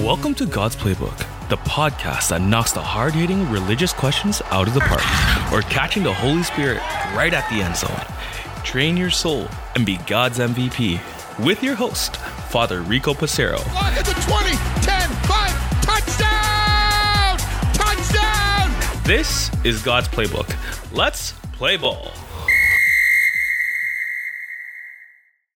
Welcome to God's Playbook, the podcast that knocks the hard hitting religious questions out of the park, or catching the Holy Spirit right at the end zone. Train your soul and be God's MVP with your host, Father Rico Passero. At the 20, 10, 5, touchdown! Touchdown! This is God's Playbook. Let's play ball.